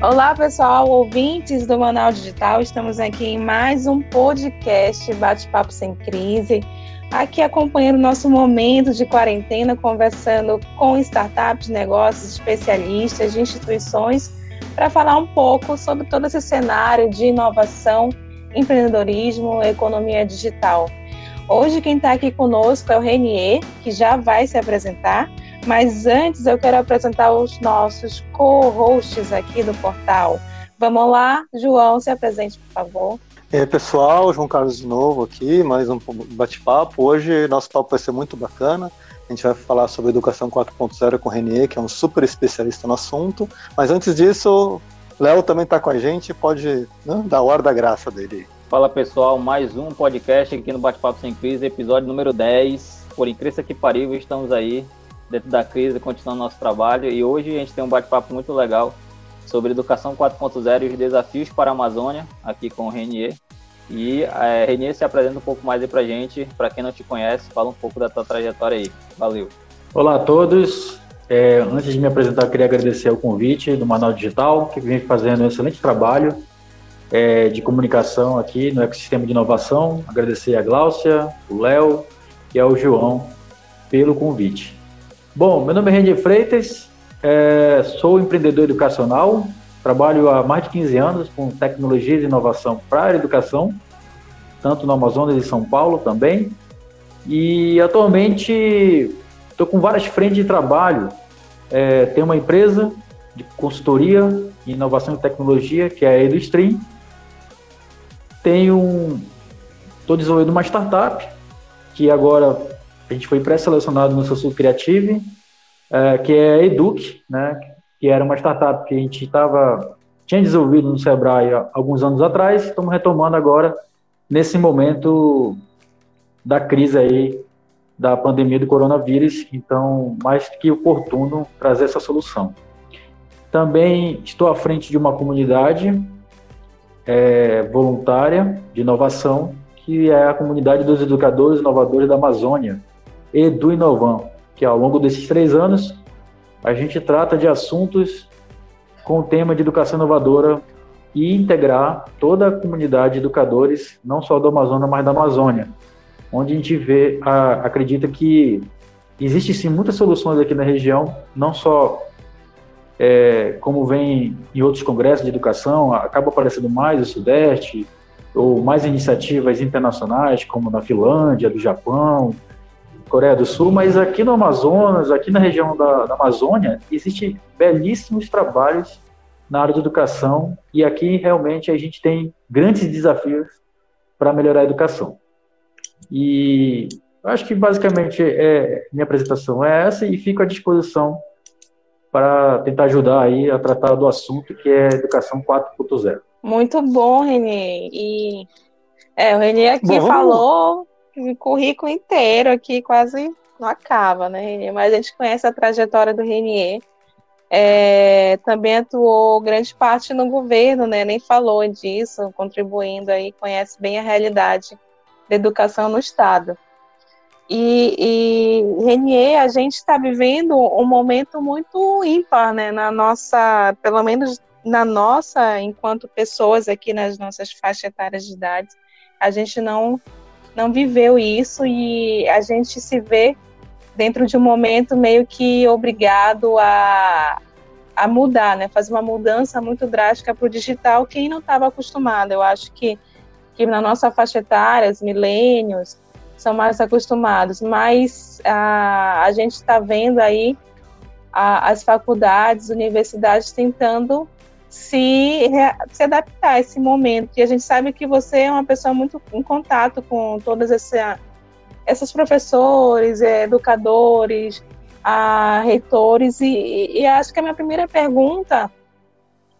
Olá, pessoal, ouvintes do Manaus Digital. Estamos aqui em mais um podcast Bate-Papo Sem Crise. Aqui acompanhando o nosso momento de quarentena, conversando com startups, negócios, especialistas, de instituições, para falar um pouco sobre todo esse cenário de inovação, empreendedorismo, economia digital. Hoje quem está aqui conosco é o Renier, que já vai se apresentar. Mas antes eu quero apresentar os nossos co-hosts aqui do portal. Vamos lá, João, se apresente, por favor. E aí, pessoal, João Carlos de novo aqui, mais um bate-papo. Hoje nosso papo vai ser muito bacana. A gente vai falar sobre educação 4.0 com o Renier, que é um super especialista no assunto. Mas antes disso, Léo também está com a gente, pode né, dar o ar da graça dele. Fala pessoal, mais um podcast aqui no Bate-Papo Sem Crise, episódio número 10. Por incrível que pariu, estamos aí dentro da crise, continuando nosso trabalho. E hoje a gente tem um bate-papo muito legal sobre educação 4.0 e os desafios para a Amazônia, aqui com o Renier. E é, Renier se apresenta um pouco mais aí para gente. Para quem não te conhece, fala um pouco da tua trajetória aí. Valeu. Olá a todos. É, antes de me apresentar, eu queria agradecer o convite do Manual Digital, que vem fazendo um excelente trabalho é, de comunicação aqui no ecossistema de inovação. Agradecer a Gláucia, o Léo e ao João pelo convite. Bom, meu nome é René Freitas, é, sou empreendedor educacional, trabalho há mais de 15 anos com tecnologias e inovação para a educação, tanto no Amazonas e São Paulo também. E atualmente estou com várias frentes de trabalho. É, tenho uma empresa de consultoria em inovação e tecnologia, que é a EduStream. Tenho, estou desenvolvendo uma startup, que agora a gente foi pré-selecionado no Social Creative, é, que é a Educ, né, que era uma startup que a gente estava tinha desenvolvido no Sebrae há alguns anos atrás, estamos retomando agora nesse momento da crise aí da pandemia do coronavírus, então mais que oportuno trazer essa solução. Também estou à frente de uma comunidade é, voluntária de inovação, que é a comunidade dos educadores inovadores da Amazônia, Edu Inovam, que ao longo desses três anos a gente trata de assuntos com o tema de educação inovadora e integrar toda a comunidade de educadores, não só do Amazonas, mas da Amazônia, onde a gente vê, a, acredita que existem sim muitas soluções aqui na região, não só é, como vem em outros congressos de educação, acaba aparecendo mais o Sudeste, ou mais iniciativas internacionais, como na Finlândia, do Japão, Coreia do Sul, mas aqui no Amazonas, aqui na região da, da Amazônia, existem belíssimos trabalhos na área de educação e aqui realmente a gente tem grandes desafios para melhorar a educação. E acho que basicamente é, minha apresentação é essa e fico à disposição para tentar ajudar aí a tratar do assunto que é educação 4.0. Muito bom, Renê. E é, o Renê aqui bom, falou um currículo inteiro aqui quase não acaba, né, Renier? Mas a gente conhece a trajetória do Renier. É, também atuou grande parte no governo, né? Nem falou disso, contribuindo aí, conhece bem a realidade da educação no Estado. E, e Renier, a gente está vivendo um momento muito ímpar, né? Na nossa, pelo menos na nossa, enquanto pessoas aqui nas nossas faixas etárias de idade, a gente não não viveu isso e a gente se vê dentro de um momento meio que obrigado a, a mudar, né? Fazer uma mudança muito drástica para o digital, quem não estava acostumado. Eu acho que, que na nossa faixa etária, os milênios são mais acostumados, mas a, a gente está vendo aí a, as faculdades, universidades tentando se, se adaptar a esse momento. E a gente sabe que você é uma pessoa muito em contato com todas essa, essas professores, educadores, a, reitores, e, e acho que a minha primeira pergunta,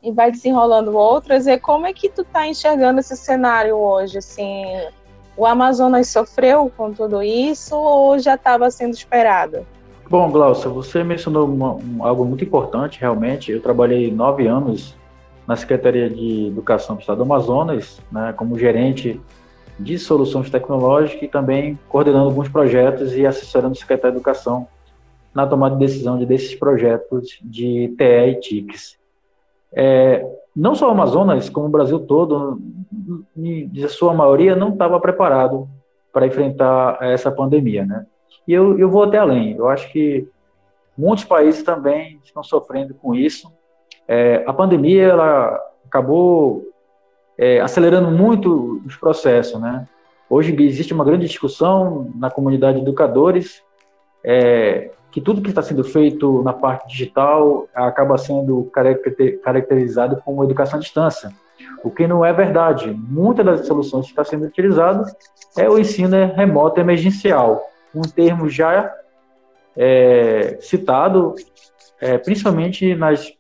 e vai desenrolando outras, é como é que tu está enxergando esse cenário hoje? Assim, o Amazonas sofreu com tudo isso ou já estava sendo esperado? Bom, Glaucia, você mencionou uma, um, algo muito importante, realmente. Eu trabalhei nove anos na Secretaria de Educação do Estado do Amazonas, né, como gerente de soluções tecnológicas e também coordenando alguns projetos e assessorando o secretário de Educação na tomada de decisão de desses projetos de TE e TICs. é, não só o Amazonas, como o Brasil todo, de sua maioria, não estava preparado para enfrentar essa pandemia, né? E eu, eu vou até além. Eu acho que muitos países também estão sofrendo com isso. É, a pandemia ela acabou é, acelerando muito os processos, né? Hoje existe uma grande discussão na comunidade de educadores é, que tudo que está sendo feito na parte digital acaba sendo caracterizado como educação à distância, o que não é verdade. Muitas das soluções que estão sendo utilizadas é o ensino remoto emergencial, um termo já é, citado é, principalmente nas,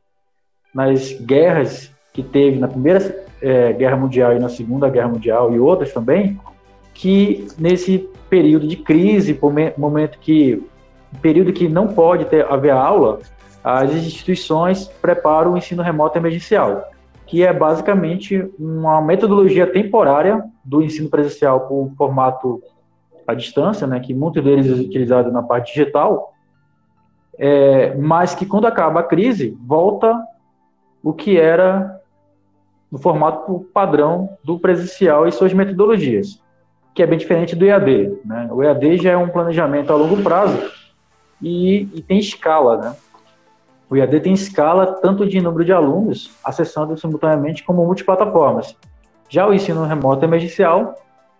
nas guerras que teve na Primeira é, Guerra Mundial e na Segunda Guerra Mundial e outras também, que nesse período de crise, momento que período que não pode ter, haver aula, as instituições preparam o ensino remoto emergencial, que é basicamente uma metodologia temporária do ensino presencial por formato à distância, né, que muitos deles é utilizado na parte digital, é, mas que quando acaba a crise, volta o que era no formato padrão do presencial e suas metodologias, que é bem diferente do EAD. Né? O EAD já é um planejamento a longo prazo e, e tem escala, né? O IAD tem escala tanto de número de alunos acessando simultaneamente como multiplataformas. Já o ensino remoto emergencial,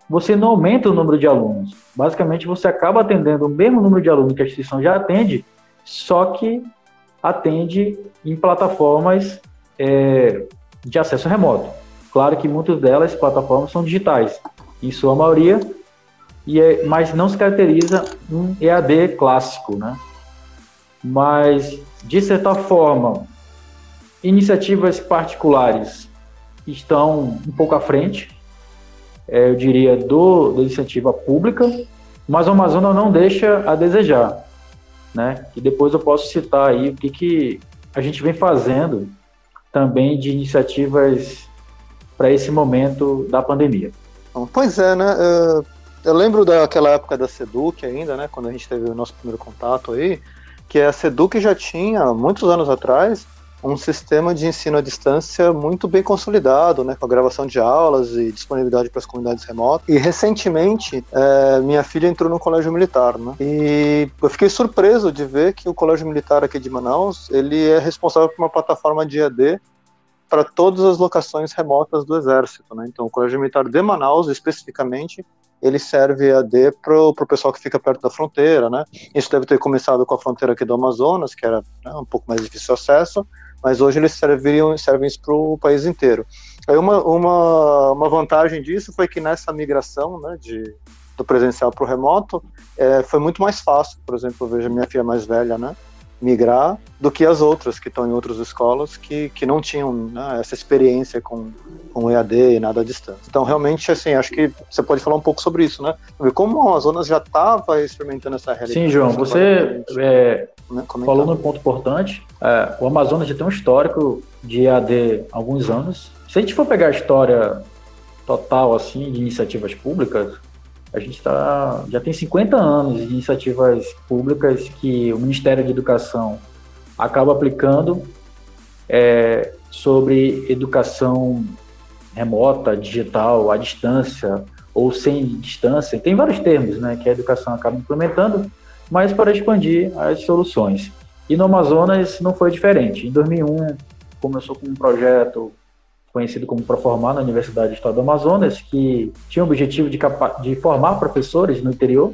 você não aumenta o número de alunos. Basicamente, você acaba atendendo o mesmo número de alunos que a instituição já atende, só que atende em plataformas é, de acesso remoto. Claro que muitas delas, plataformas, são digitais, em sua maioria, e é, mas não se caracteriza um EAD clássico, né? Mas, de certa forma, iniciativas particulares estão um pouco à frente, é, eu diria, do, da iniciativa pública, mas o Amazonas não deixa a desejar, né? E depois eu posso citar aí o que, que a gente vem fazendo também de iniciativas para esse momento da pandemia. Pois é, né? Eu lembro daquela época da Seduc ainda, né? Quando a gente teve o nosso primeiro contato aí, que a Seduc já tinha, muitos anos atrás, um sistema de ensino à distância muito bem consolidado, né, com a gravação de aulas e disponibilidade para as comunidades remotas. E recentemente, é, minha filha entrou no colégio militar, né, e eu fiquei surpreso de ver que o colégio militar aqui de Manaus, ele é responsável por uma plataforma de EAD para todas as locações remotas do Exército, né? Então, o Colégio Militar de Manaus, especificamente, ele serve AD para o pessoal que fica perto da fronteira, né? Isso deve ter começado com a fronteira aqui do Amazonas, que era né, um pouco mais difícil acesso, mas hoje eles serviriam, servem para o país inteiro. Aí uma, uma, uma vantagem disso foi que nessa migração né, de, do presencial para o remoto, é, foi muito mais fácil, por exemplo, eu vejo a minha filha mais velha, né? migrar do que as outras que estão em outras escolas que, que não tinham né, essa experiência com, com EAD e nada à distância. Então, realmente, assim, acho que você pode falar um pouco sobre isso, né? Como o Amazonas já estava experimentando essa realidade. Sim, João, você é, né, falou num ponto importante. É, o Amazonas já tem um histórico de EAD há alguns anos. Se a gente for pegar a história total, assim, de iniciativas públicas, a gente tá, já tem 50 anos de iniciativas públicas que o Ministério de Educação acaba aplicando é, sobre educação remota, digital, à distância ou sem distância. Tem vários termos né, que a educação acaba implementando, mas para expandir as soluções. E no Amazonas não foi diferente. Em 2001 começou com um projeto conhecido como Proformar na Universidade Estado do Amazonas, que tinha o objetivo de, de formar professores no interior.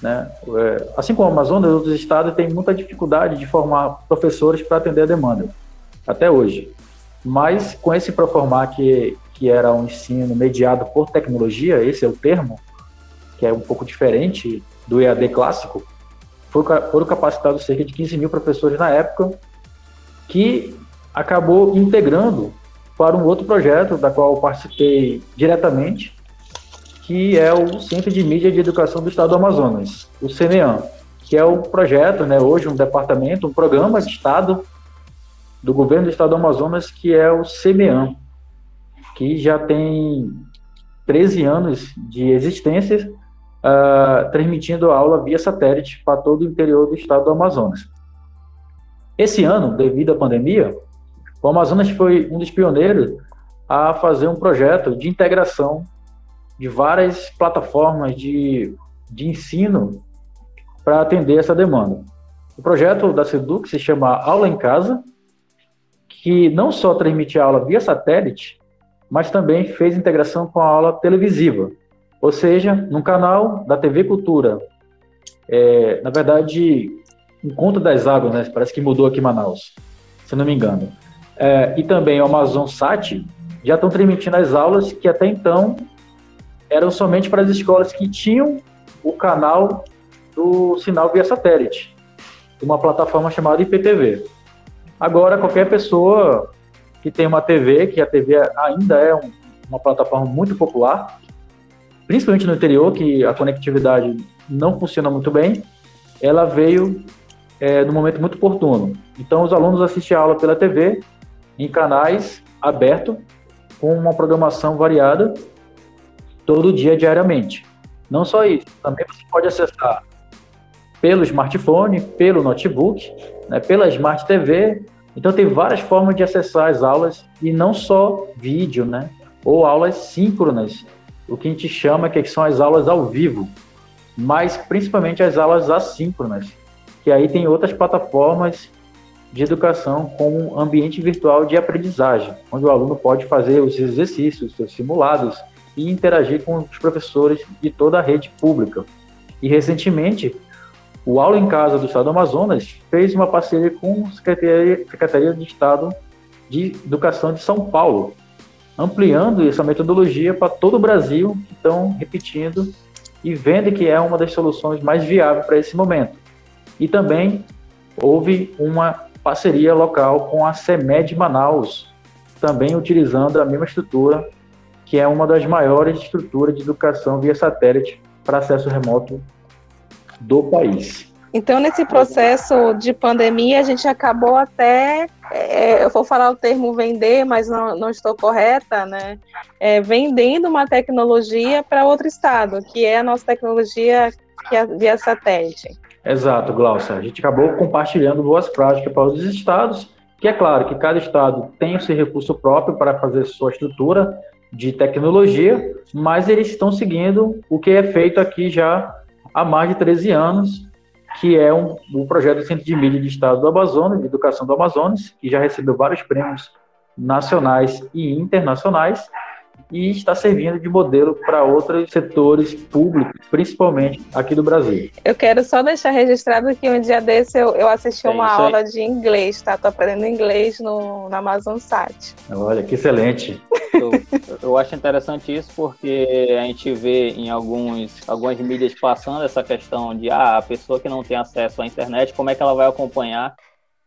Né? É, assim como o Amazonas, outros estados têm muita dificuldade de formar professores para atender a demanda, até hoje. Mas com esse Proformar, que, que era um ensino mediado por tecnologia, esse é o termo, que é um pouco diferente do EAD clássico, foram capacitados cerca de 15 mil professores na época, que acabou integrando para um outro projeto, da qual participei diretamente, que é o Centro de Mídia de Educação do Estado do Amazonas, o CNEAM, que é o projeto, né, hoje um departamento, um programa de Estado do governo do Estado do Amazonas, que é o CMEAM, que já tem 13 anos de existência, uh, transmitindo aula via satélite para todo o interior do Estado do Amazonas. Esse ano, devido à pandemia, O Amazonas foi um dos pioneiros a fazer um projeto de integração de várias plataformas de, de ensino para atender essa demanda. O projeto da Seduc se chama Aula em Casa, que não só transmite aula via satélite, mas também fez integração com a aula televisiva. Ou seja, no canal da TV Cultura, é, na verdade, Encontro das Águas, né? parece que mudou aqui em Manaus, se não me engano. É, e também o Amazon Sat já estão transmitindo as aulas que até então eram somente para as escolas que tinham o canal do sinal via satélite, uma plataforma chamada IPTV. Agora, qualquer pessoa que tem uma TV, que a TV ainda é um, uma plataforma muito popular, principalmente no interior, que a conectividade não funciona muito bem, ela veio é, no momento muito oportuno. Então, os alunos assistem a aula pela TV, em canais abertos, com uma programação variada, todo dia, diariamente. Não só isso, também você pode acessar pelo smartphone, pelo notebook, né, pela Smart TV. Então tem várias formas de acessar as aulas e não só vídeo, né? Ou aulas síncronas, o que a gente chama que são as aulas ao vivo, mas principalmente as aulas assíncronas, que aí tem outras plataformas de educação como ambiente virtual de aprendizagem, onde o aluno pode fazer os exercícios, os simulados e interagir com os professores de toda a rede pública. E recentemente o Aula em Casa do Estado do Amazonas fez uma parceria com a Secretaria, Secretaria de Estado de Educação de São Paulo, ampliando essa metodologia para todo o Brasil, que estão repetindo e vendo que é uma das soluções mais viáveis para esse momento. E também houve uma parceria local com a CEMED Manaus, também utilizando a mesma estrutura, que é uma das maiores estruturas de educação via satélite para acesso remoto do país. Então, nesse processo de pandemia, a gente acabou até, é, eu vou falar o termo vender, mas não, não estou correta, né? É, vendendo uma tecnologia para outro estado, que é a nossa tecnologia que é via satélite. Exato, Glaucia. A gente acabou compartilhando boas práticas para os estados, que é claro que cada estado tem o seu recurso próprio para fazer sua estrutura de tecnologia, mas eles estão seguindo o que é feito aqui já há mais de 13 anos, que é um, o projeto do Centro de Mídia de Estado do Amazonas, de Educação do Amazonas, que já recebeu vários prêmios nacionais e internacionais, e está servindo de modelo para outros setores públicos, principalmente aqui do Brasil. Eu quero só deixar registrado que um dia desse eu, eu assisti é uma aula de inglês, tá? Tô aprendendo inglês no, no Amazon Sat. Olha, que excelente. Eu, eu acho interessante isso porque a gente vê em alguns, algumas mídias passando essa questão de ah, a pessoa que não tem acesso à internet, como é que ela vai acompanhar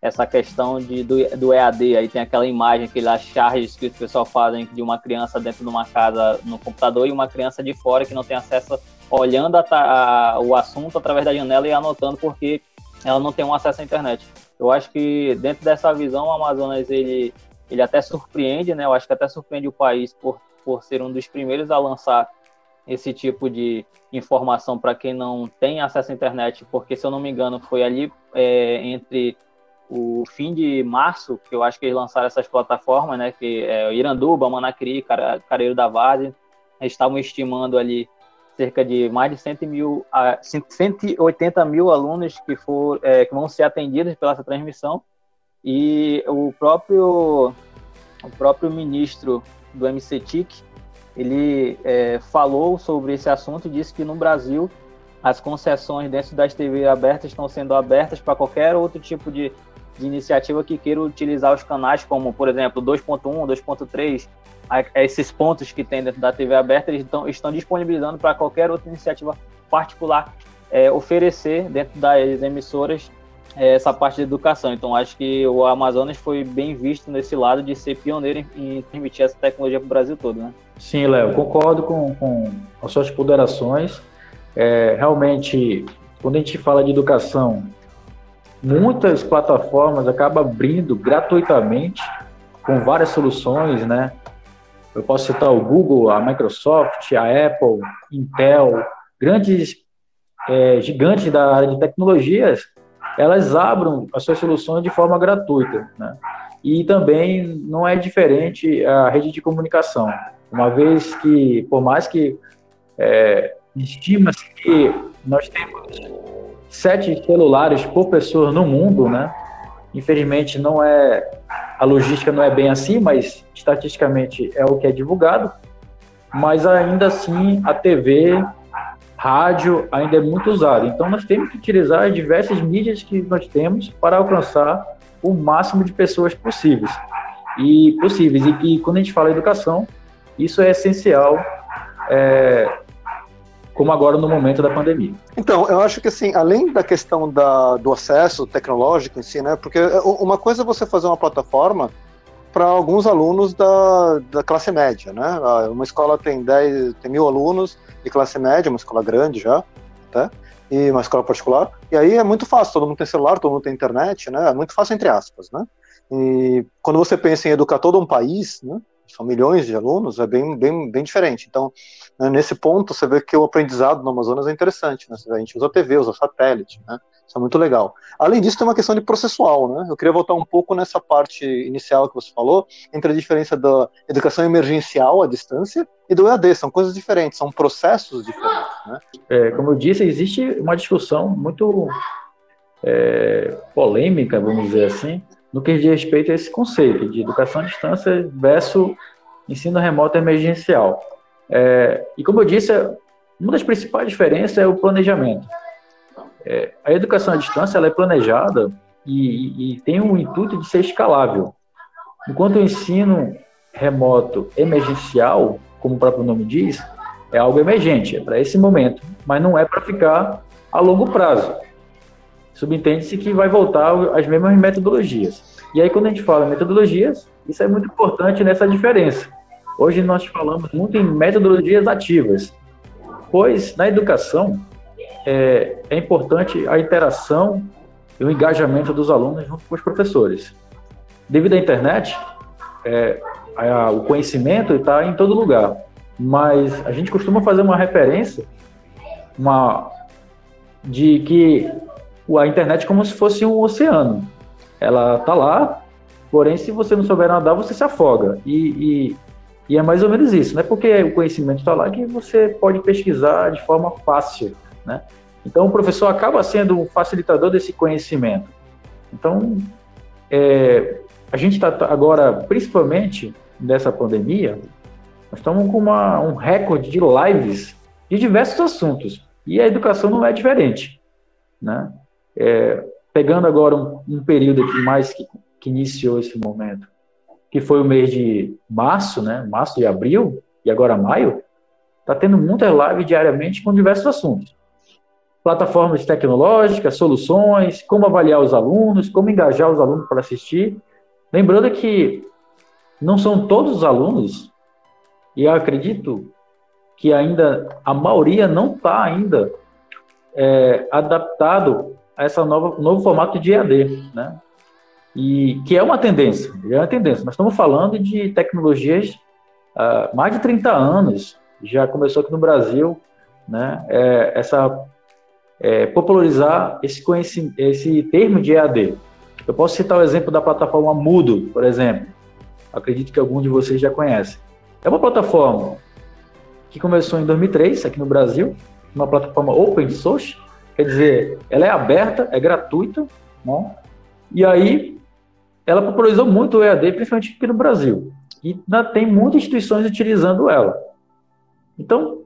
essa questão de, do, do EAD. Aí tem aquela imagem, aquelas charges que o pessoal fazem de uma criança dentro de uma casa no computador e uma criança de fora que não tem acesso, olhando a, a, o assunto através da janela e anotando porque ela não tem um acesso à internet. Eu acho que dentro dessa visão, o Amazonas ele, ele até surpreende, né? Eu acho que até surpreende o país por, por ser um dos primeiros a lançar esse tipo de informação para quem não tem acesso à internet, porque se eu não me engano foi ali é, entre o fim de março, que eu acho que eles lançaram essas plataformas, né, que é Iranduba, Manacri, Careiro da Vase, estavam estimando ali cerca de mais de 100 mil, 180 mil alunos que, for, é, que vão ser atendidos pela essa transmissão, e o próprio, o próprio ministro do MCTIC, ele é, falou sobre esse assunto e disse que no Brasil as concessões dentro das TV abertas estão sendo abertas para qualquer outro tipo de de iniciativa que queira utilizar os canais como, por exemplo, 2.1, 2.3, esses pontos que tem dentro da TV aberta, eles estão, estão disponibilizando para qualquer outra iniciativa particular é, oferecer dentro das emissoras essa parte de educação. Então, acho que o Amazonas foi bem visto nesse lado de ser pioneiro em, em permitir essa tecnologia para o Brasil todo, né? Sim, Léo, concordo com, com as suas ponderações. É, realmente, quando a gente fala de educação, muitas plataformas acabam abrindo gratuitamente com várias soluções, né? Eu posso citar o Google, a Microsoft, a Apple, Intel, grandes é, gigantes da área de tecnologias, elas abrem as suas soluções de forma gratuita, né? e também não é diferente a rede de comunicação, uma vez que, por mais que é, estima-se que nós temos sete celulares por pessoa no mundo, né? Infelizmente não é a logística não é bem assim, mas estatisticamente é o que é divulgado. Mas ainda assim a TV, rádio ainda é muito usada. Então nós temos que utilizar as diversas mídias que nós temos para alcançar o máximo de pessoas possíveis e possíveis. E, e quando a gente fala educação, isso é essencial. É, como agora no momento da pandemia. Então, eu acho que assim, além da questão da, do acesso tecnológico em si, né? Porque é, uma coisa é você fazer uma plataforma para alguns alunos da, da classe média, né? Ah, uma escola tem 10, tem mil alunos de classe média, uma escola grande já, tá? E uma escola particular. E aí é muito fácil, todo mundo tem celular, todo mundo tem internet, né? É muito fácil entre aspas, né? E quando você pensa em educar todo um país, né? são milhões de alunos, é bem, bem, bem diferente. Então, né, nesse ponto, você vê que o aprendizado no Amazonas é interessante. Né? A gente usa TV, usa satélite, né? Isso é muito legal. Além disso, tem uma questão de processual, né? Eu queria voltar um pouco nessa parte inicial que você falou, entre a diferença da educação emergencial à distância e do EAD. São coisas diferentes, são processos diferentes, né? É, como eu disse, existe uma discussão muito é, polêmica, vamos dizer assim, no que diz respeito a esse conceito de educação à distância versus ensino remoto emergencial. É, e como eu disse, uma das principais diferenças é o planejamento. É, a educação à distância ela é planejada e, e, tem o intuito de ser escalável, enquanto o ensino remoto emergencial, como o próprio nome diz, é algo emergente, é para esse momento, mas não é para ficar a longo prazo subentende-se que vai voltar às mesmas metodologias. E aí, quando a gente fala em metodologias, isso é muito importante nessa diferença. Hoje nós falamos muito em metodologias ativas, pois na educação é, é importante a interação e o engajamento dos alunos junto com os professores. Devido à internet, é, a, o conhecimento está em todo lugar, mas a gente costuma fazer uma referência uma, de que a internet como se fosse um oceano. Ela tá lá, porém, se você não souber nadar, você se afoga. E, e, e é mais ou menos isso, não é porque o conhecimento está lá que você pode pesquisar de forma fácil, né? Então, o professor acaba sendo um facilitador desse conhecimento. Então, é, a gente está agora, principalmente nessa pandemia, nós estamos com uma, um recorde de lives de diversos assuntos. E a educação não é diferente, né? É, pegando agora um, um, período aqui mais que, que iniciou esse momento, que foi o mês de março, né? Março e abril, e agora maio, está tendo muitas lives diariamente com diversos assuntos. Plataformas tecnológicas, soluções, como avaliar os alunos, como engajar os alunos para assistir. Lembrando que não são todos os alunos, e eu acredito que ainda a maioria não está ainda é, adaptado a nova novo formato de EAD, né? E que é uma tendência, é uma tendência. Nós estamos falando de tecnologias há mais de 30 anos, já começou aqui no Brasil, né? É, essa é, popularizar esse esse termo de EAD. Eu posso citar o exemplo da plataforma Moodle, por exemplo. Acredito que algum de vocês já conhece. É uma plataforma que começou em 2003 aqui no Brasil, uma plataforma open source, Quer dizer, ela é aberta, é gratuita, né? e aí ela popularizou muito o EAD, principalmente aqui no Brasil. E tem muitas instituições utilizando ela. Então,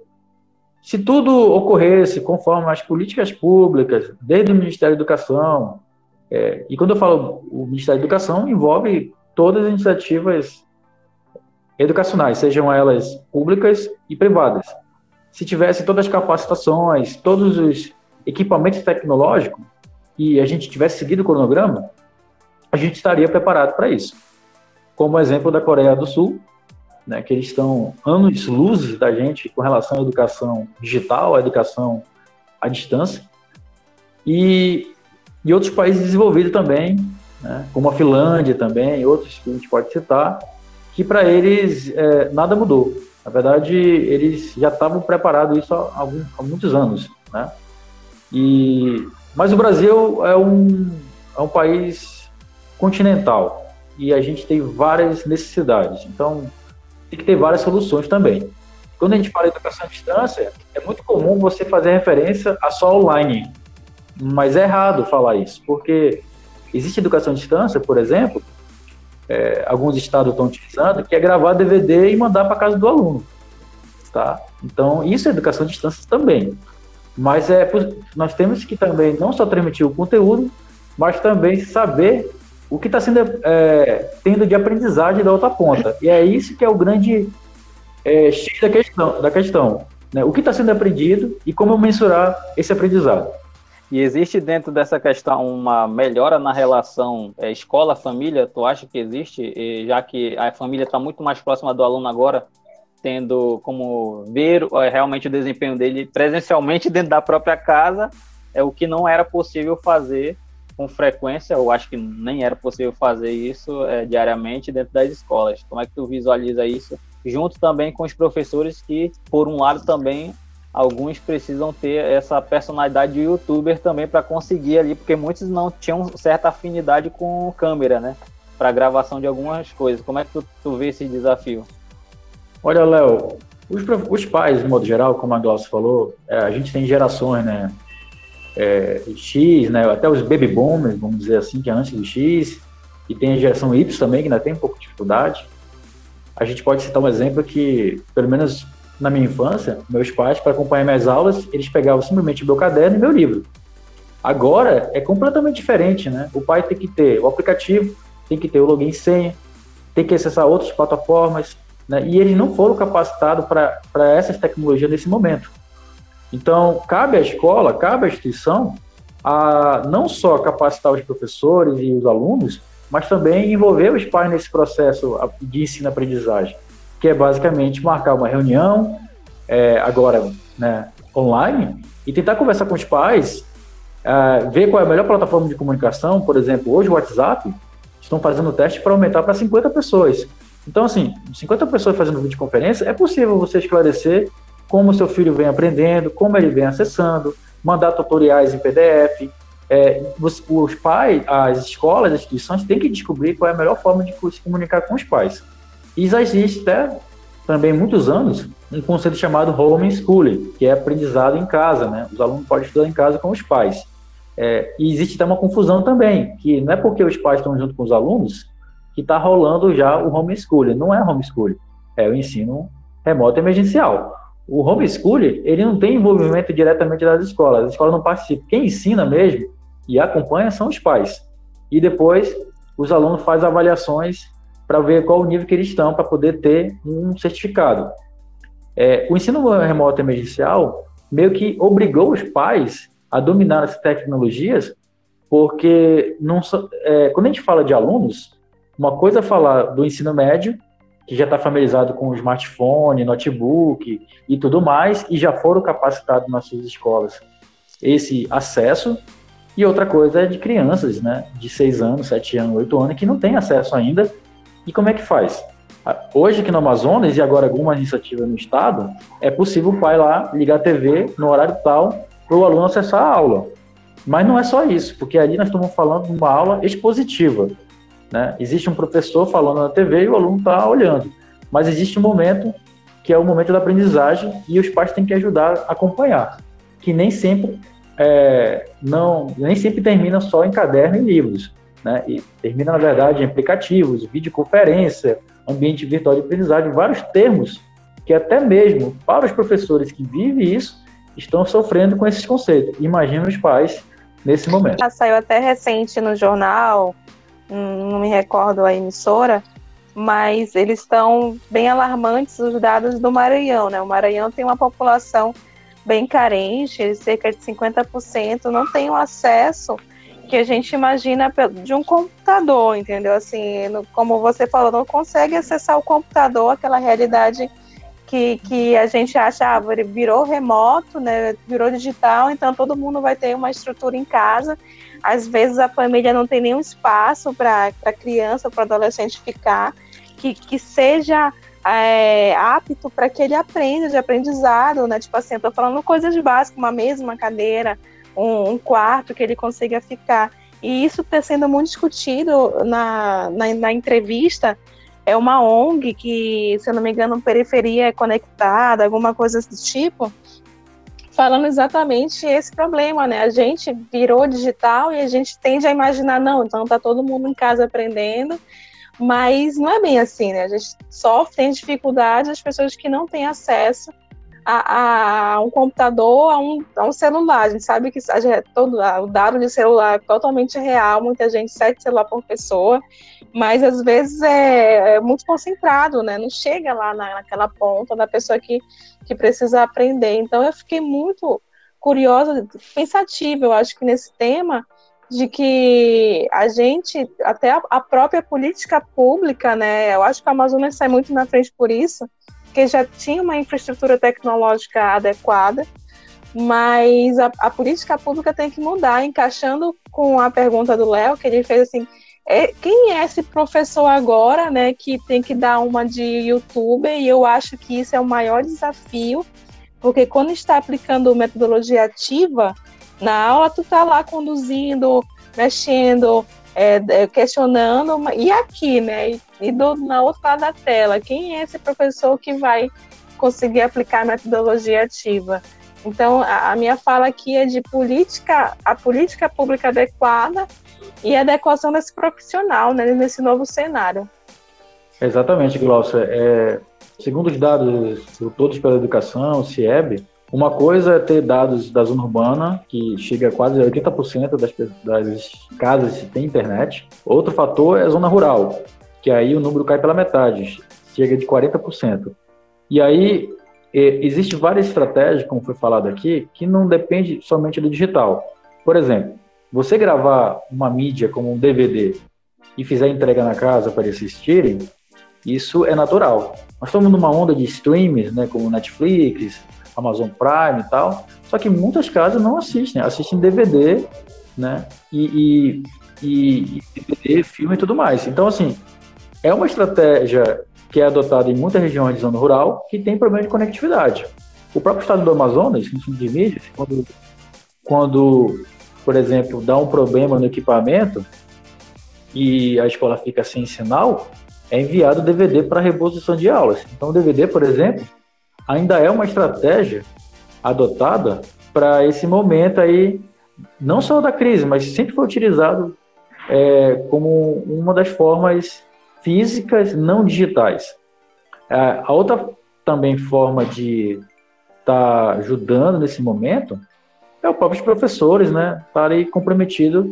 se tudo ocorresse conforme as políticas públicas, desde o Ministério da Educação, é, e quando eu falo o Ministério da Educação, envolve todas as iniciativas educacionais, sejam elas públicas e privadas. Se tivesse todas as capacitações, todos os equipamento tecnológico e a gente tivesse seguido o cronograma, a gente estaria preparado para isso. Como exemplo da Coreia do Sul, né, que eles estão anos luzes da gente com relação à educação digital, à educação à distância, e, e outros países desenvolvidos também, né, como a Finlândia também, outros que a gente pode citar, que para eles é, nada mudou. Na verdade, eles já estavam preparados isso há, alguns, há muitos anos, né? E, mas o Brasil é um, é um país continental. e a gente tem várias necessidades. Então, tem que ter várias soluções também. Quando a gente fala de educação à distância, é muito comum você fazer referência a só online. Mas é errado falar isso, porque existe educação à distância, por exemplo, é, alguns estados estão utilizando, que é gravar DVD e mandar para casa do aluno. Tá? Então, isso é educação à distância também. Mas é, nós temos que também não só transmitir o conteúdo, mas também saber o que está sendo é, tendo de aprendizagem da outra ponta. E é isso que é o grande é, X da questão. Da questão né? O que está sendo aprendido e como mensurar esse aprendizado. E existe dentro dessa questão uma melhora na relação é, escola-família? Tu acha que existe, e já que a família está muito mais próxima do aluno agora, tendo como ver é, realmente o desempenho dele presencialmente dentro da própria casa, é o que não era possível fazer com frequência, eu acho que nem era possível fazer isso é, diariamente dentro das escolas. Como é que tu visualiza isso? Junto também com os professores que, por um lado, também alguns precisam ter essa personalidade de youtuber também para conseguir ali, porque muitos não tinham certa afinidade com câmera, né? Para gravação de algumas coisas. Como é que tu, tu vê esse desafio? Olha, Léo, os, os, pais, de modo geral, como a Glaucia falou, é, a gente tem gerações, né? É, X, né? Até os baby boomers, vamos dizer assim, que é antes do X, e tem a geração Y também, que ainda tem um pouco de dificuldade. A gente pode citar um exemplo que, pelo menos na minha infância, meus pais, para acompanhar minhas aulas, eles pegavam simplesmente meu caderno e meu livro. Agora é completamente diferente, né? O pai tem que ter o aplicativo, tem que ter o login e senha, tem que acessar outras plataformas, né? E eles não foram capacitados para essas tecnologias nesse momento. Então, cabe à escola, cabe à instituição, a não só capacitar os professores e os alunos, mas também envolver os pais nesse processo de ensino-aprendizagem, que é basicamente marcar uma reunião, é, agora né, online, e tentar conversar com os pais, é, ver qual é a melhor plataforma de comunicação, por exemplo, hoje o WhatsApp, estão fazendo teste para aumentar para 50 pessoas. Então, assim, 50 pessoas fazendo videoconferência, é possível você esclarecer como seu filho vem aprendendo, como ele vem acessando, mandar tutoriais em PDF. É, os, os, pais, as escolas, as instituições têm que descobrir qual é a melhor forma de se comunicar com os pais. E já existe até também muitos anos um conceito chamado homeschooling, que é aprendizado em casa, né? Os alunos podem estudar em casa com os pais. É, e existe até uma confusão também, que não é porque os pais estão junto com os alunos que está rolando já o homeschooling. Não é homeschooling, é o ensino remoto emergencial. O homeschooling, ele não tem envolvimento diretamente das escolas, as escolas não participam. Quem ensina mesmo e acompanha são os pais. E depois os alunos fazem avaliações para ver qual o nível que eles estão para poder ter um certificado. É, o ensino remoto emergencial meio que obrigou os pais a dominar as tecnologias, porque não, é, quando a gente fala de alunos, uma coisa é falar do ensino médio, que já está familiarizado com smartphone, notebook e tudo mais, e já foram capacitados nas suas escolas esse acesso. E outra coisa é de crianças, né, de 6 anos, 7 anos, 8 anos, que não tem acesso ainda. E como é que faz? Hoje aqui no Amazonas, e agora alguma iniciativa no estado, é possível o pai lá ligar a TV no horário tal para o aluno acessar a aula. Mas não é só isso, porque ali nós estamos falando de uma aula expositiva. Né? Existe um professor falando na TV e o aluno está olhando. Mas existe um momento que é o momento da aprendizagem e os pais têm que ajudar a acompanhar, que nem sempre é, não nem sempre termina só em caderno e livros, né? E termina na verdade em aplicativos, videoconferência, ambiente virtual de aprendizagem, vários termos que até mesmo para os professores que vivem isso estão sofrendo com esses conceitos. Imagina os pais nesse momento. Saiu até recente no jornal não me recordo a emissora, mas eles estão bem alarmantes os dados do Maranhão, né? O Maranhão tem uma população bem carente, cerca de 50% não tem o acesso que a gente imagina de um computador, entendeu? Assim, como você falou, não consegue acessar o computador, aquela realidade que, que a gente acha, ah, virou remoto, né? Virou digital, então todo mundo vai ter uma estrutura em casa às vezes a família não tem nenhum espaço para a criança para adolescente ficar, que, que seja é, apto para que ele aprenda de aprendizado, né? Tipo assim, eu tô falando coisas básicas, uma mesa, uma cadeira, um, um, quarto que ele consiga ficar. E isso está sendo muito discutido na, na, na, entrevista. É uma ONG que, se eu não me engano, Periferia Conectada, alguma coisa desse tipo, falando exatamente esse problema, né? A gente virou digital e a gente tende a imaginar, não, então tá todo mundo em casa aprendendo, mas não é bem assim, né? A gente sofre, tem dificuldade as pessoas que não têm acesso a, a, um computador, a um, a um celular. A gente sabe que a, todo, o dado de celular é totalmente real, muita gente sete celular por pessoa, mas às vezes é, é, muito concentrado, né? Não chega lá na, naquela ponta da pessoa que, que precisa aprender. Então eu fiquei muito curiosa, pensativa, eu acho que nesse tema, de que a gente, até a, a própria política pública, né? Eu acho que a Amazônia sai muito na frente por isso, que já tinha uma infraestrutura tecnológica adequada, mas a, a política pública tem que mudar, encaixando com a pergunta do Léo, que ele fez assim, é, quem é esse professor agora, né, que tem que dar uma de youtuber, e eu acho que isso é o maior desafio, porque quando está aplicando metodologia ativa, na aula tu tá lá conduzindo, mexendo, é, é, questionando, e aqui, né? E, do, na outra lado da tela, quem é esse professor que vai conseguir aplicar a metodologia ativa? Então, a, a minha fala aqui é de política, a política pública adequada e adequação desse profissional né, nesse novo cenário. Exatamente, Glaucia. É, segundo os dados do Todos pela Educação, CIEB, uma coisa é ter dados da zona urbana, que chega a quase 80% das, das casas que tem internet. Outro fator é a zona rural, que aí o número cai pela metade, chega de 40%. E aí é, existe várias estratégias, como foi falado aqui, que não depende somente do digital. Por exemplo, você gravar uma mídia como um DVD e fizer entrega na casa para eles assistirem, isso é natural. Nós estamos numa onda de streams, né, como Netflix, Amazon Prime e tal. Só que muitas casas não assistem, assistem DVD, né? E, e, e, e DVD, filme e tudo mais. Então, assim, é uma estratégia que é adotada em muitas regiões de zona rural que tem problema de conectividade. O próprio estado do Amazonas, de mídias, quando, quando, por exemplo, dá um problema no equipamento e a escola fica sem sinal, é enviado DVD para reposição de aulas. Então, o DVD, por exemplo, ainda é uma estratégia adotada para esse momento aí, não só da crise, mas sempre foi utilizado é, como uma das formas físicas não digitais. É, a outra também forma de estar tá ajudando nesse momento é os próprios professores, né, estarem comprometidos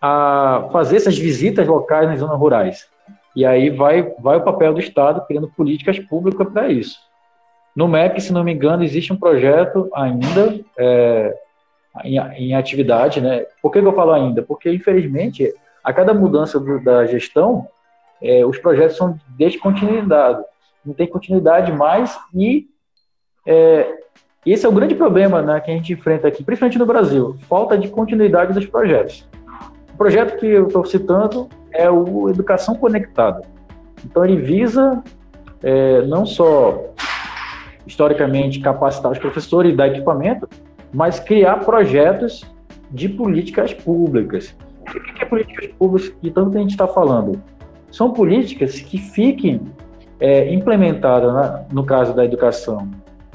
a fazer essas visitas locais nas zonas rurais. E aí vai, vai o papel do Estado criando políticas públicas para isso. No MEC, se não me engano, existe um projeto ainda é, em, em, atividade, né? Por que, eu falo ainda? Porque, infelizmente, a cada mudança do, da gestão, é, os projetos são descontinuizados. Não tem continuidade mais e é, esse é o grande problema né, que a gente enfrenta aqui, principalmente no Brasil, falta de continuidade dos projetos. O projeto que eu estou citando é o Educação Conectada. Então, ele visa é, não só historicamente, capacitar os professores e dar equipamento, mas criar projetos de políticas públicas. O que é políticas públicas que tanto a gente está falando? São políticas que fiquem é, implementadas, na, no caso da educação,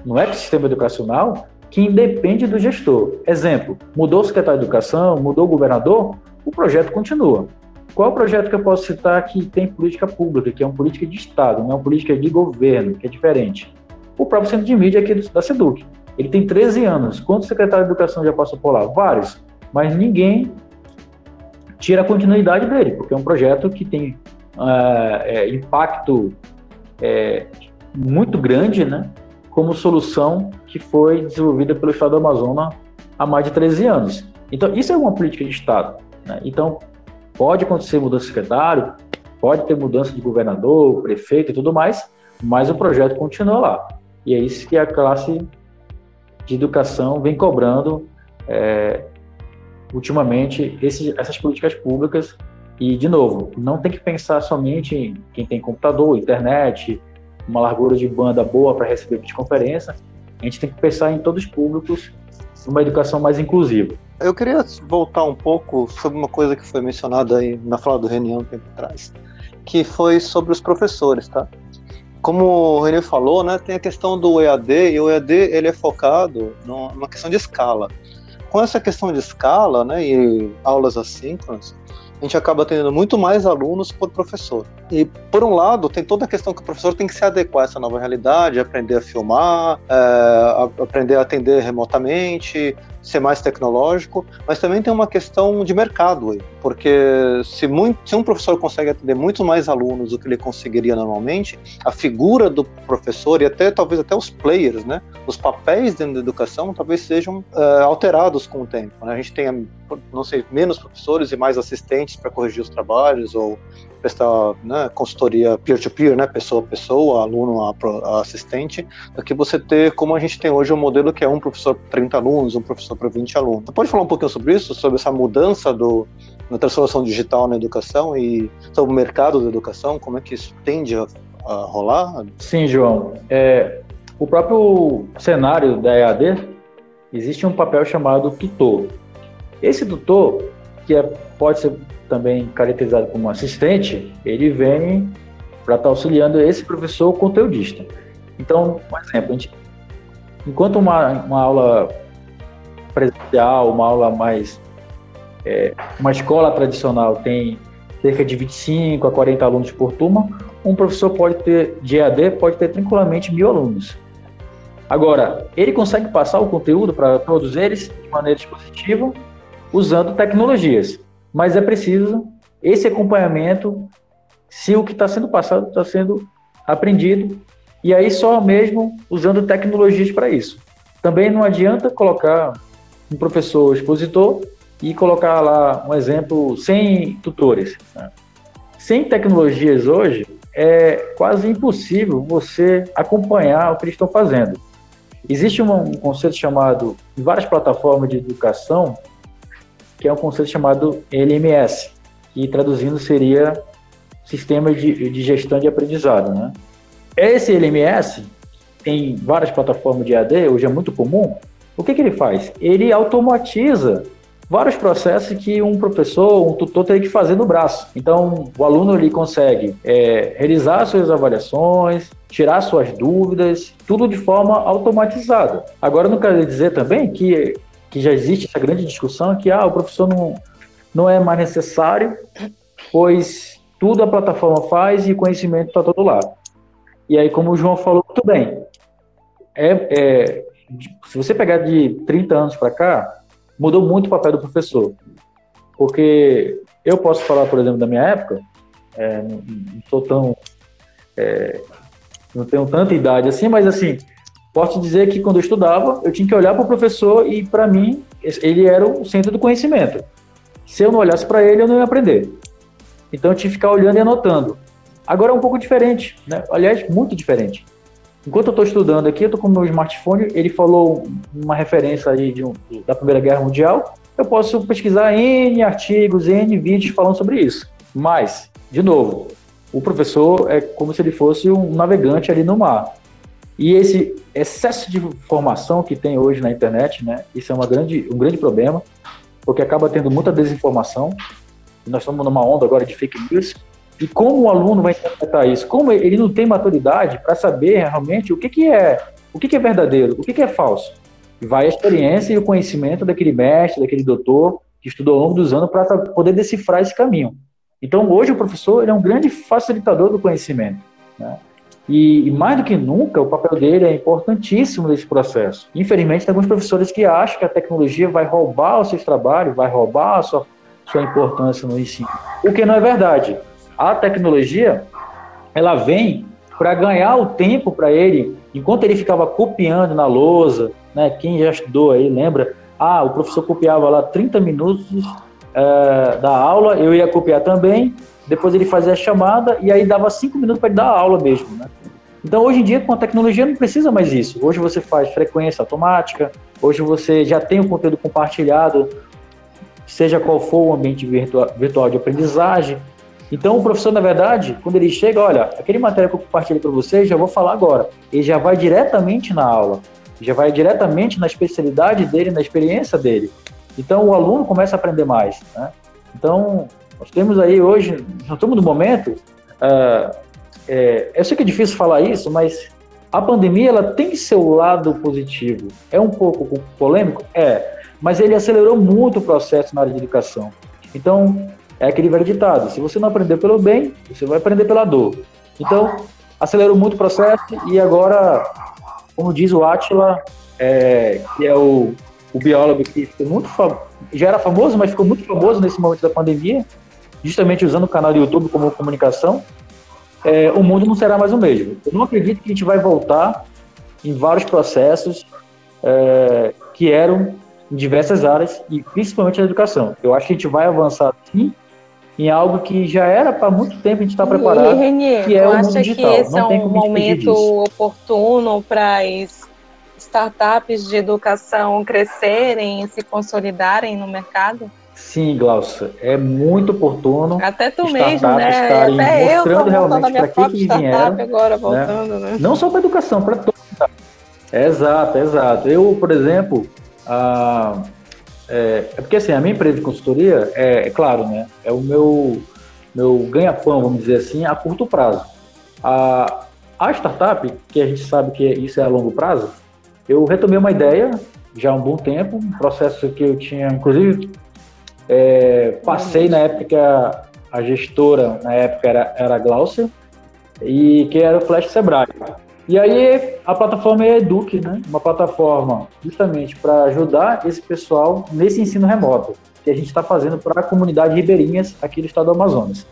no ecossistema educacional, que independe do gestor. Exemplo, mudou o secretário de educação, mudou o governador, o projeto continua. Qual projeto que eu posso citar que tem política pública, que é uma política de Estado, não é uma política de governo, que é diferente? O próprio centro de mídia aqui da SEDUC. Ele tem 13 anos. Quantos secretários de educação já passou por lá? Vários. Mas ninguém tira a continuidade dele, porque é um projeto que tem é, impacto é, muito grande, né? Como solução que foi desenvolvida pelo Estado do Amazonas há mais de 13 anos. Então, isso é uma política de Estado. Né? Então, pode acontecer mudança de secretário, pode ter mudança de governador, prefeito e tudo mais, mas o projeto continua lá. E é isso que a classe de educação vem cobrando é, ultimamente essas políticas públicas. E, de novo, não tem que pensar somente em quem tem computador, internet, uma largura de banda boa para receber videoconferência. A gente tem que pensar em todos os públicos, uma educação mais inclusiva. Eu queria voltar um pouco sobre uma coisa que foi mencionada aí na fala do Renier um tempo atrás, que foi sobre os professores, tá? Como o René falou, né, tem a questão do EAD, e o EAD ele é focado numa questão de escala. Com essa questão de escala, né, e aulas assíncronas, a gente acaba tendo muito mais alunos por professor. E, por um lado, tem toda a questão que o professor tem que se adequar a essa nova realidade, aprender a filmar, é, aprender a atender remotamente, ser mais tecnológico, mas também tem uma questão de mercado aí, porque se, muito, se um professor consegue atender muito mais alunos do que ele conseguiria normalmente, a figura do professor e até talvez até os players, né, os papéis dentro da educação talvez sejam é, alterados com o tempo. Né? A gente tenha, não sei, menos professores e mais assistentes para corrigir os trabalhos ou prestar né, consultoria peer-to-peer, né, pessoa a pessoa, aluno a assistente, do que você ter, como a gente tem hoje, um modelo que é um professor para 30 alunos, um professor para 20 alunos. Você pode falar um pouquinho sobre isso, sobre essa mudança do, na transformação digital na educação e sobre o mercado da educação, como é que isso tende a, a rolar? Sim, João. É, o próprio cenário da EAD, existe um papel chamado tutor. Esse tutor, que é, pode ser também caracterizado como assistente, ele vem para estar tá auxiliando esse professor conteudista. Então, por exemplo, gente, enquanto uma, uma aula presencial, uma aula mais. É, uma escola tradicional tem cerca de 25 a 40 alunos por turma, um professor pode ter, de EAD, pode ter tranquilamente mil alunos. Agora, ele consegue passar o conteúdo para todos eles de maneira expositiva, usando tecnologias mas é preciso esse acompanhamento se o que está sendo passado está sendo aprendido, e aí só mesmo usando tecnologias para isso. Também não adianta colocar um professor expositor e colocar lá um exemplo sem tutores. Né? Sem tecnologias hoje, é quase impossível você acompanhar o que eles estão fazendo. Existe um conceito chamado, em várias plataformas de educação, que é um conceito chamado LMS, que traduzindo seria Sistema de, de Gestão de Aprendizado. Né? Esse LMS tem várias plataformas de AD, hoje é muito comum. O que, que ele faz? Ele automatiza vários processos que um professor, um tutor teria que fazer no braço. Então, o aluno ele consegue é, realizar suas avaliações, tirar suas dúvidas, tudo de forma automatizada. Agora, não quero dizer também que que já existe essa grande discussão que ah, o professor não, não é mais necessário, pois tudo a plataforma faz e o conhecimento está todo lá. E aí, como o João falou muito bem, é, é, se você pegar de 30 anos para cá, mudou muito o papel do professor. Porque eu posso falar, por exemplo, da minha época, é, não, não sou tão. É, não tenho tanta idade assim, mas assim, Posso dizer que quando eu estudava, eu tinha que olhar para o professor e, para mim, ele era o centro do conhecimento. Se eu não olhasse para ele, eu não ia aprender. Então, eu tinha que ficar olhando e anotando. Agora é um pouco diferente, né? aliás, muito diferente. Enquanto eu estou estudando aqui, eu estou com o meu smartphone, ele falou uma referência aí de um, da Primeira Guerra Mundial, eu posso pesquisar N artigos, N vídeos falando sobre isso. Mas, de novo, o professor é como se ele fosse um navegante ali no mar. E esse excesso de informação que tem hoje na internet, né? Isso é uma grande, um grande problema, porque acaba tendo muita desinformação. nós estamos numa onda agora de fake news. E como o aluno vai interpretar isso? Como ele não tem maturidade para saber realmente o que, que é, o que, que é verdadeiro, o que, que é falso? Vai a experiência e o conhecimento daquele mestre, daquele doutor que estudou ao longo dos anos para poder decifrar esse caminho. Então, hoje o professor é um grande facilitador do conhecimento. Né? E, e, mais do que nunca, o papel dele é importantíssimo nesse processo. Infelizmente, tem alguns professores que acham que a tecnologia vai roubar os seus trabalhos, vai roubar a sua, sua importância no ensino. O que não é verdade. A tecnologia, ela vem para ganhar o tempo para ele, enquanto ele ficava copiando na lousa, né? Quem já estudou aí lembra? Ah, o professor copiava lá 30 minutos uh, da aula, eu ia copiar também, depois ele fazia a chamada e aí dava cinco minutos para ele dar a aula mesmo, né? Então, hoje em dia, com a tecnologia, não precisa mais isso. Hoje você faz frequência automática, hoje você já tem o conteúdo compartilhado, seja qual for o ambiente virtual, virtual de aprendizagem. Então, o professor, na verdade, quando ele chega, olha, aquele material que eu compartilhei para vocês, já vou falar agora. Ele já vai diretamente na aula, já vai diretamente na especialidade dele, na experiência dele. Então o aluno começa a aprender mais. Né? Então nós temos aí hoje, nós estamos no momento, uh, é, eu sei que é difícil falar isso, mas a pandemia ela tem seu lado positivo. É um pouco polêmico? É, mas ele acelerou muito o processo na área de educação. Então, é aquele velho ditado: se você não aprender pelo bem, você vai aprender pela dor. Então, acelerou muito o processo e agora, como diz o Atila, é, que é o, o biólogo que ficou muito já era famoso, mas ficou muito famoso nesse momento da pandemia, justamente usando o canal do YouTube como comunicação, é, o mundo não será mais o mesmo. Eu não acredito que a gente vai voltar em vários processos é, que eram em diversas áreas e principalmente na educação. Eu acho que a gente vai avançar sim em algo que já era para muito tempo a gente estar tá preparado, e, Renier, que é o mundo digital. que esse não é um momento oportuno para as startups de educação crescerem e se consolidarem no mercado? Sim, Glaucia, é muito oportuno. Até tu mesmo, né? Estarem Até mostrando realmente para que, que vieram. Agora voltando, né? né? Não só para educação, para todos. Exato, exato. Eu, por exemplo, a, é, é, porque assim, a minha empresa de consultoria, é, é claro, né? É o meu, meu ganha-pão, vamos dizer assim, a curto prazo. A, a startup, que a gente sabe que isso é a longo prazo, eu retomei uma ideia já há um bom tempo, um processo que eu tinha, inclusive, é, passei na época a, gestora, na época era, era a Glaucia, e que era o Flash Sebrae. E aí a plataforma é Eduque, né? Uma plataforma justamente para ajudar esse pessoal nesse ensino remoto que a gente está fazendo para a comunidade ribeirinhas aqui do estado do Amazonas.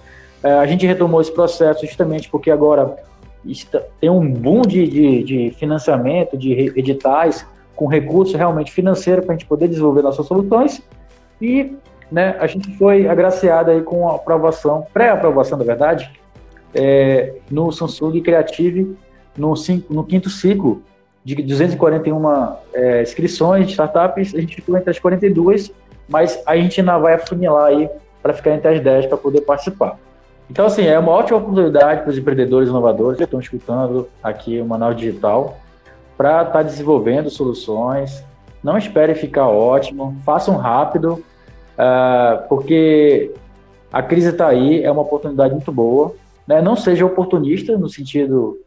É, a gente retomou esse processo justamente porque agora está, tem um boom de, de, de, financiamento, de editais, com recursos realmente financeiros para a gente poder desenvolver nossas soluções. E né, a gente foi agraciado aí com a aprovação, pré-aprovação, na verdade, é, no Samsung Creative no, cinco, no quinto ciclo de 241 é, inscrições de startups, a gente ficou entre as 42, mas a gente ainda vai afunilar aí para ficar entre as 10 para poder participar. Então, assim, é uma ótima oportunidade para os empreendedores inovadores que estão escutando aqui o Manaus Digital para estar tá desenvolvendo soluções. Não espere ficar ótimo, façam rápido, uh, porque a crise está aí, é uma oportunidade muito boa. Né? Não seja oportunista no sentido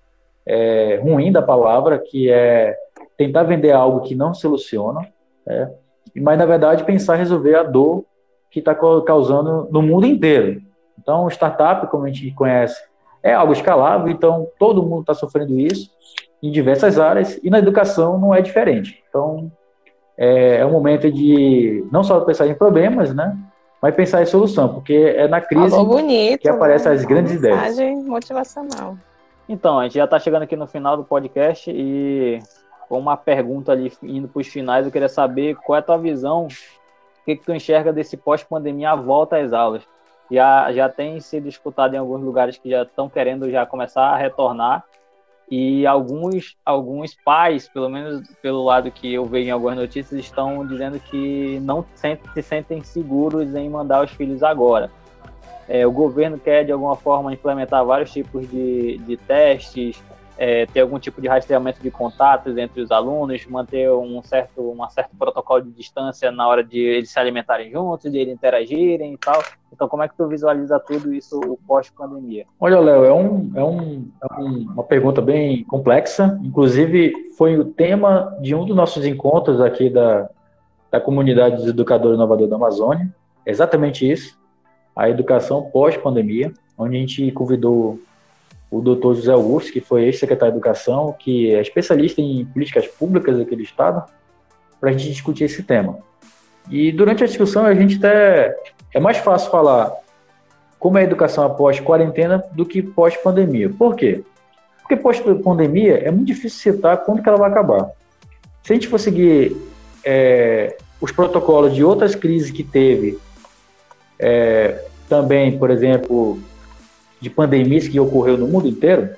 é, ruim da palavra, que é tentar vender algo que não soluciona, é, mas na verdade pensar resolver a dor que está causando no mundo inteiro. Então, startup, como a gente conhece, é algo escalável, então todo mundo está sofrendo isso em diversas áreas e na educação não é diferente. Então, é, é um momento de não só pensar em problemas, né, mas pensar em solução, porque é na crise bonito, que aparecem né? as grandes ideias. motivacional. Então, a gente já está chegando aqui no final do podcast e com uma pergunta ali indo para os finais, eu queria saber qual é a tua visão, o que, que tu enxerga desse pós-pandemia a volta às aulas. Já, já tem sido escutado em alguns lugares que já estão querendo já começar a retornar e alguns, alguns pais, pelo menos pelo lado que eu vejo em algumas notícias, estão dizendo que não se sentem seguros em mandar os filhos agora. É, o governo quer, de alguma forma, implementar vários tipos de, de testes, é, ter algum tipo de rastreamento de contatos entre os alunos, manter um certo, um certo protocolo de distância na hora de eles se alimentarem juntos, de eles interagirem e tal. Então, como é que tu visualiza tudo isso pós-pandemia? Olha, Léo, é, um, é, um, é uma pergunta bem complexa. Inclusive, foi o tema de um dos nossos encontros aqui da, da comunidade dos educadores inovadores da Amazônia. exatamente isso a educação pós-pandemia, onde a gente convidou o doutor José Augusto, que foi ex-secretário de Educação, que é especialista em políticas públicas daquele estado, para a gente discutir esse tema. E durante a discussão a gente até é mais fácil falar como é a educação após quarentena do que pós-pandemia. Por quê? Porque pós-pandemia é muito difícil citar quando que ela vai acabar. Se a gente for seguir é, os protocolos de outras crises que teve é, também, por exemplo, de pandemias que ocorreu no mundo inteiro,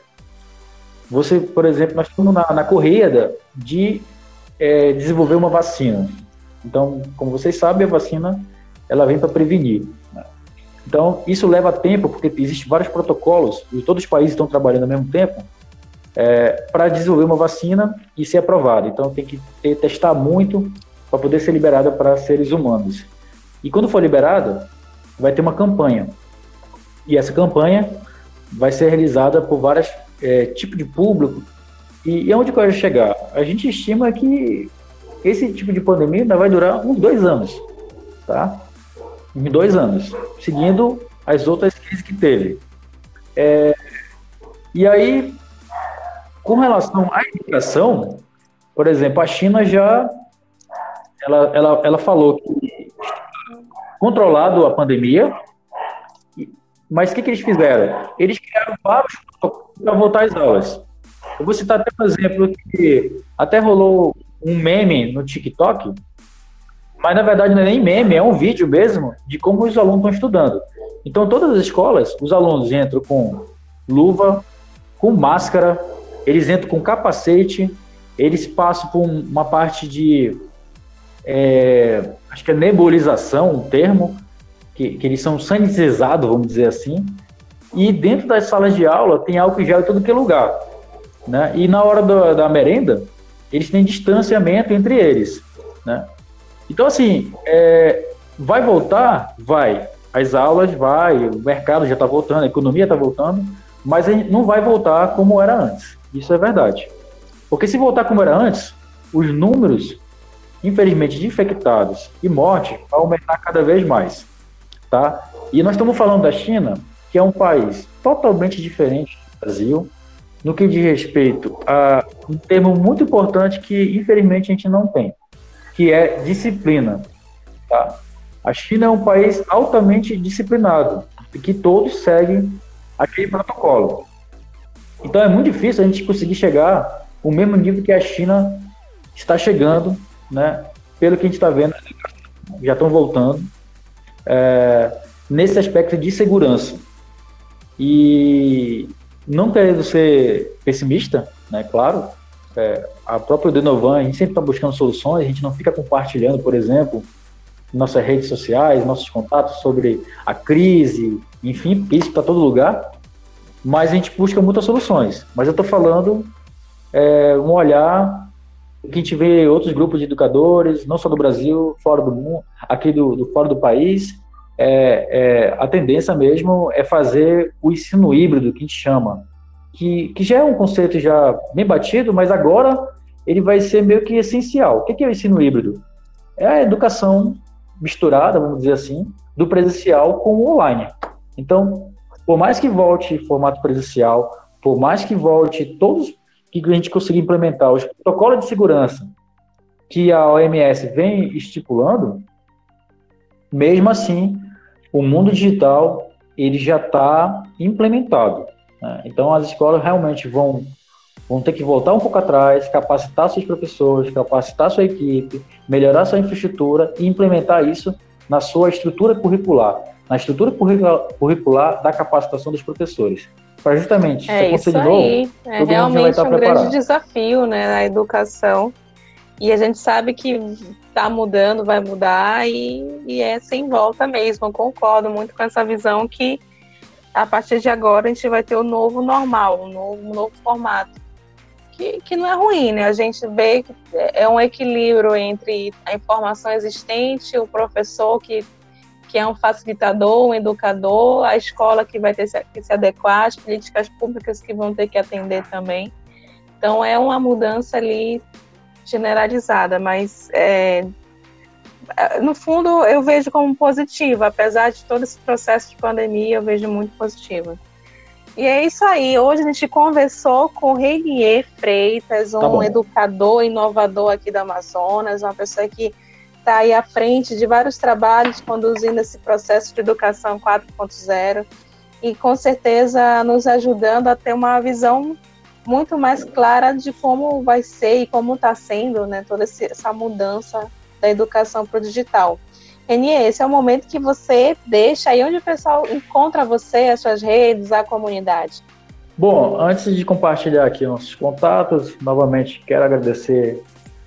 você, por exemplo, nós estamos na, na correia de é, desenvolver uma vacina. Então, como vocês sabem, a vacina ela vem para prevenir. Né? Então, isso leva tempo, porque existem vários protocolos, e todos os países estão trabalhando ao mesmo tempo, é, para desenvolver uma vacina e ser aprovada. Então, tem que ter, testar muito, para poder ser liberada para seres humanos. E quando for liberada, vai ter uma campanha. E essa campanha vai ser realizada por vários é, tipos de público. E, e onde eu quero chegar? A gente estima que esse tipo de pandemia ainda vai durar uns dois anos, tá? Em dois anos, seguindo as outras crises que teve. É, e aí, com relação à educação, por exemplo, a China já ela, ela, ela falou que controlado a pandemia, mas o que, que eles fizeram? Eles criaram vários para voltar às aulas. Eu vou citar até um exemplo que até rolou um meme no TikTok, mas na verdade não é nem meme, é um vídeo mesmo de como os alunos estão estudando. Então, todas as escolas, os alunos entram com luva, com máscara, eles entram com capacete, eles passam por uma parte de. É, acho que é nebulização, um termo, que, que eles são sanitizados, vamos dizer assim, e dentro das salas de aula tem álcool gel em todo que é lugar. Né? E na hora do, da merenda, eles têm distanciamento entre eles. Né? Então, assim, é, vai voltar? Vai. As aulas, vai. O mercado já está voltando, a economia está voltando, mas não vai voltar como era antes. Isso é verdade. Porque se voltar como era antes, os números, infelizmente, de infectados e mortes vão aumentar cada vez mais. Tá? E nós estamos falando da China, que é um país totalmente diferente do Brasil, no que diz respeito a um termo muito importante que, infelizmente, a gente não tem, que é disciplina. Tá? A China é um país altamente disciplinado, que todos seguem aquele protocolo. Então é muito difícil a gente conseguir chegar ao mesmo nível que a China está chegando, né? Pelo que a gente está vendo, já estão voltando é, nesse aspecto de segurança. E não querendo ser pessimista, né? Claro, é, a própria Denovan, a gente sempre está buscando soluções, a gente não fica compartilhando, por exemplo, nossas redes sociais, nossos contatos sobre a crise, enfim, isso para todo lugar mas a gente busca muitas soluções. Mas eu estou falando é, um olhar que a gente vê outros grupos de educadores, não só do Brasil, fora do mundo, aqui do, do fora do país, é, é, a tendência mesmo é fazer o ensino híbrido, que a gente chama, que, que já é um conceito já bem batido, mas agora ele vai ser meio que essencial. O que é o ensino híbrido? É a educação misturada, vamos dizer assim, do presencial com o online. Então, por mais que volte formato presencial, por mais que volte todos que a gente conseguir implementar os protocolos de segurança que a OMS vem estipulando, mesmo assim, o mundo digital ele já está implementado. Né? Então, as escolas realmente vão, vão ter que voltar um pouco atrás, capacitar seus professores, capacitar sua equipe, melhorar sua infraestrutura e implementar isso na sua estrutura curricular na estrutura curricular da capacitação dos professores. Para justamente é isso de novo, aí. É realmente um preparado. grande desafio né, na educação. E a gente sabe que está mudando, vai mudar e, e, é sem volta mesmo. Eu concordo muito com essa visão que a partir de agora a gente vai ter o novo normal, um novo, um novo formato. Que, que não é ruim, né? A gente vê que é um equilíbrio entre a informação existente, o professor que que é um facilitador, um educador, a escola que vai ter que se adequar, as políticas públicas que vão ter que atender também. Então é uma mudança ali generalizada, mas é, no fundo eu vejo como positiva, apesar de todo esse processo de pandemia, eu vejo muito positivo. E é isso aí. Hoje a gente conversou com Reinier Freitas, um tá educador inovador aqui da Amazonas, uma pessoa que está aí à frente de vários trabalhos conduzindo esse processo de educação 4.0 e com certeza nos ajudando a ter uma visão muito mais clara de como vai ser e como está sendo né, toda essa mudança da educação para o digital. Renier, esse é o momento que você deixa aí onde o pessoal encontra você, as suas redes, a comunidade. Bom, antes de compartilhar aqui nossos contatos, novamente quero agradecer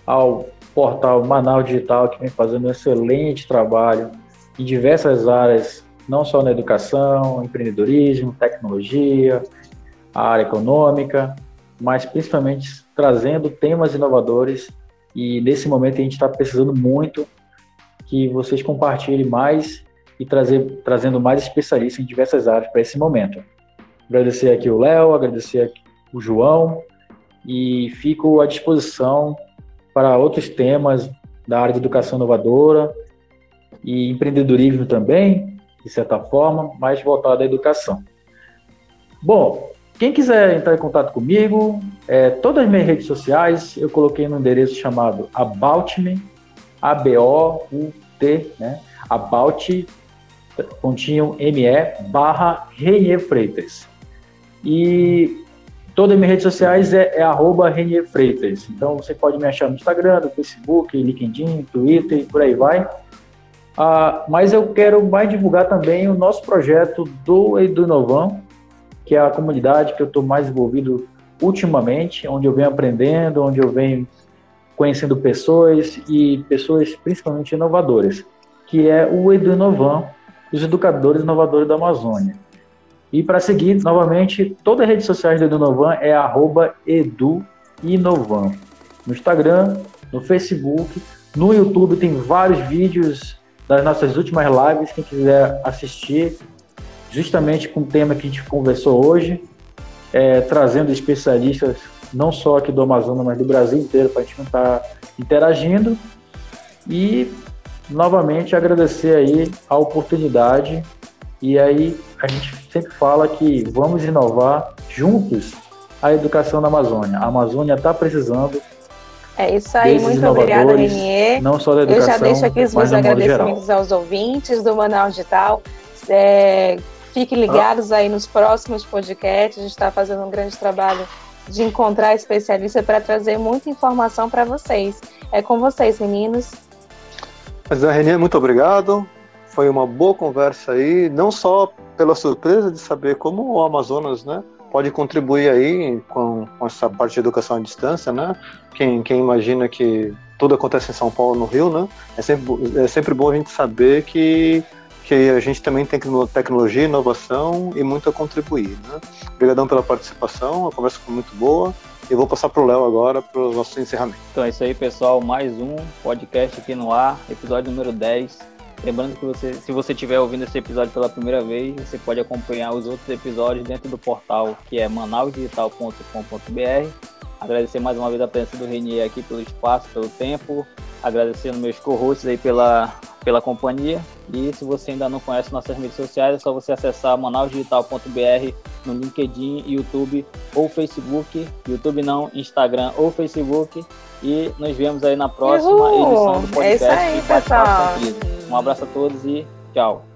ao portal Manaus Digital, que vem fazendo um excelente trabalho em diversas áreas, não só na educação, empreendedorismo, tecnologia, a área econômica, mas principalmente trazendo temas inovadores E nesse momento a gente está precisando muito que vocês compartilhem mais e trazer, trazendo mais especialistas em diversas áreas para esse momento. Agradecer aqui o Léo, agradecer aqui o João e fico à disposição para outros temas da área de educação inovadora e empreendedorismo também, de certa forma, mais voltado à educação. Bom, quem quiser entrar em contato comigo, é, todas as minhas redes sociais eu coloquei no endereço chamado About Me, A-B-O-U-T, né? About, pontinho M-E, barra Renier Freitas. E todas as minhas redes sociais é, é arroba Renier Freitas. Então você pode me achar no Instagram, no Facebook, LinkedIn, Twitter e por aí vai. Ah, mas eu quero mais divulgar também o nosso projeto do Edunovam, que é a comunidade que eu estou mais envolvido ultimamente, onde eu venho aprendendo, onde eu venho conhecendo pessoas e pessoas principalmente inovadoras, que é o Edu Inovam, os educadores inovadores da Amazônia. E para seguir, novamente, todas as redes sociais do Edu Inovam é arroba eduinovam. No Instagram, no Facebook, no YouTube tem vários vídeos das nossas últimas lives, quem quiser assistir, justamente com o tema que a gente conversou hoje, é, trazendo especialistas não só aqui do Amazonas, mas do Brasil inteiro para a gente estar interagindo e novamente agradecer aí a oportunidade e aí a gente sempre fala que vamos inovar juntos a educação da Amazônia. A Amazônia está precisando. É isso aí, muito obrigada, Renier. Não só da educação, Eu já deixo aqui os meus agradecimentos aos ouvintes do Manaus Digital. É, Fiquem ligados aí nos próximos podcasts. A gente está fazendo um grande trabalho de encontrar especialista para trazer muita informação para vocês. É com vocês, meninos. Mas Renê, muito obrigado. Foi uma boa conversa aí, não só pela surpresa de saber como o Amazonas, né, pode contribuir aí com, essa parte de educação à distância, né? Quem, quem imagina que tudo acontece em São Paulo, no Rio, né? É sempre, é sempre bom a gente saber que que a gente também tem tecnologia, inovação e muito a contribuir. Né? Obrigadão pela participação, a conversa foi muito boa. E vou passar para o Léo agora para o nosso encerramento. Então é isso aí, pessoal. Mais um podcast aqui no ar, episódio número 10. Lembrando que você, se você estiver ouvindo esse episódio pela primeira vez, você pode acompanhar os outros episódios dentro do portal que é manausdigital.com.br. Agradecer mais uma vez a presença do Renier aqui pelo espaço, pelo tempo. Agradecendo meus co-hosts aí pela pela companhia. E se você ainda não conhece nossas redes sociais, é só você acessar manausdigital.br no LinkedIn, YouTube ou Facebook. YouTube não, Instagram ou Facebook. E nos vemos aí na próxima Uhul. edição do podcast. É isso aí, pessoal. Um abraço a todos e tchau.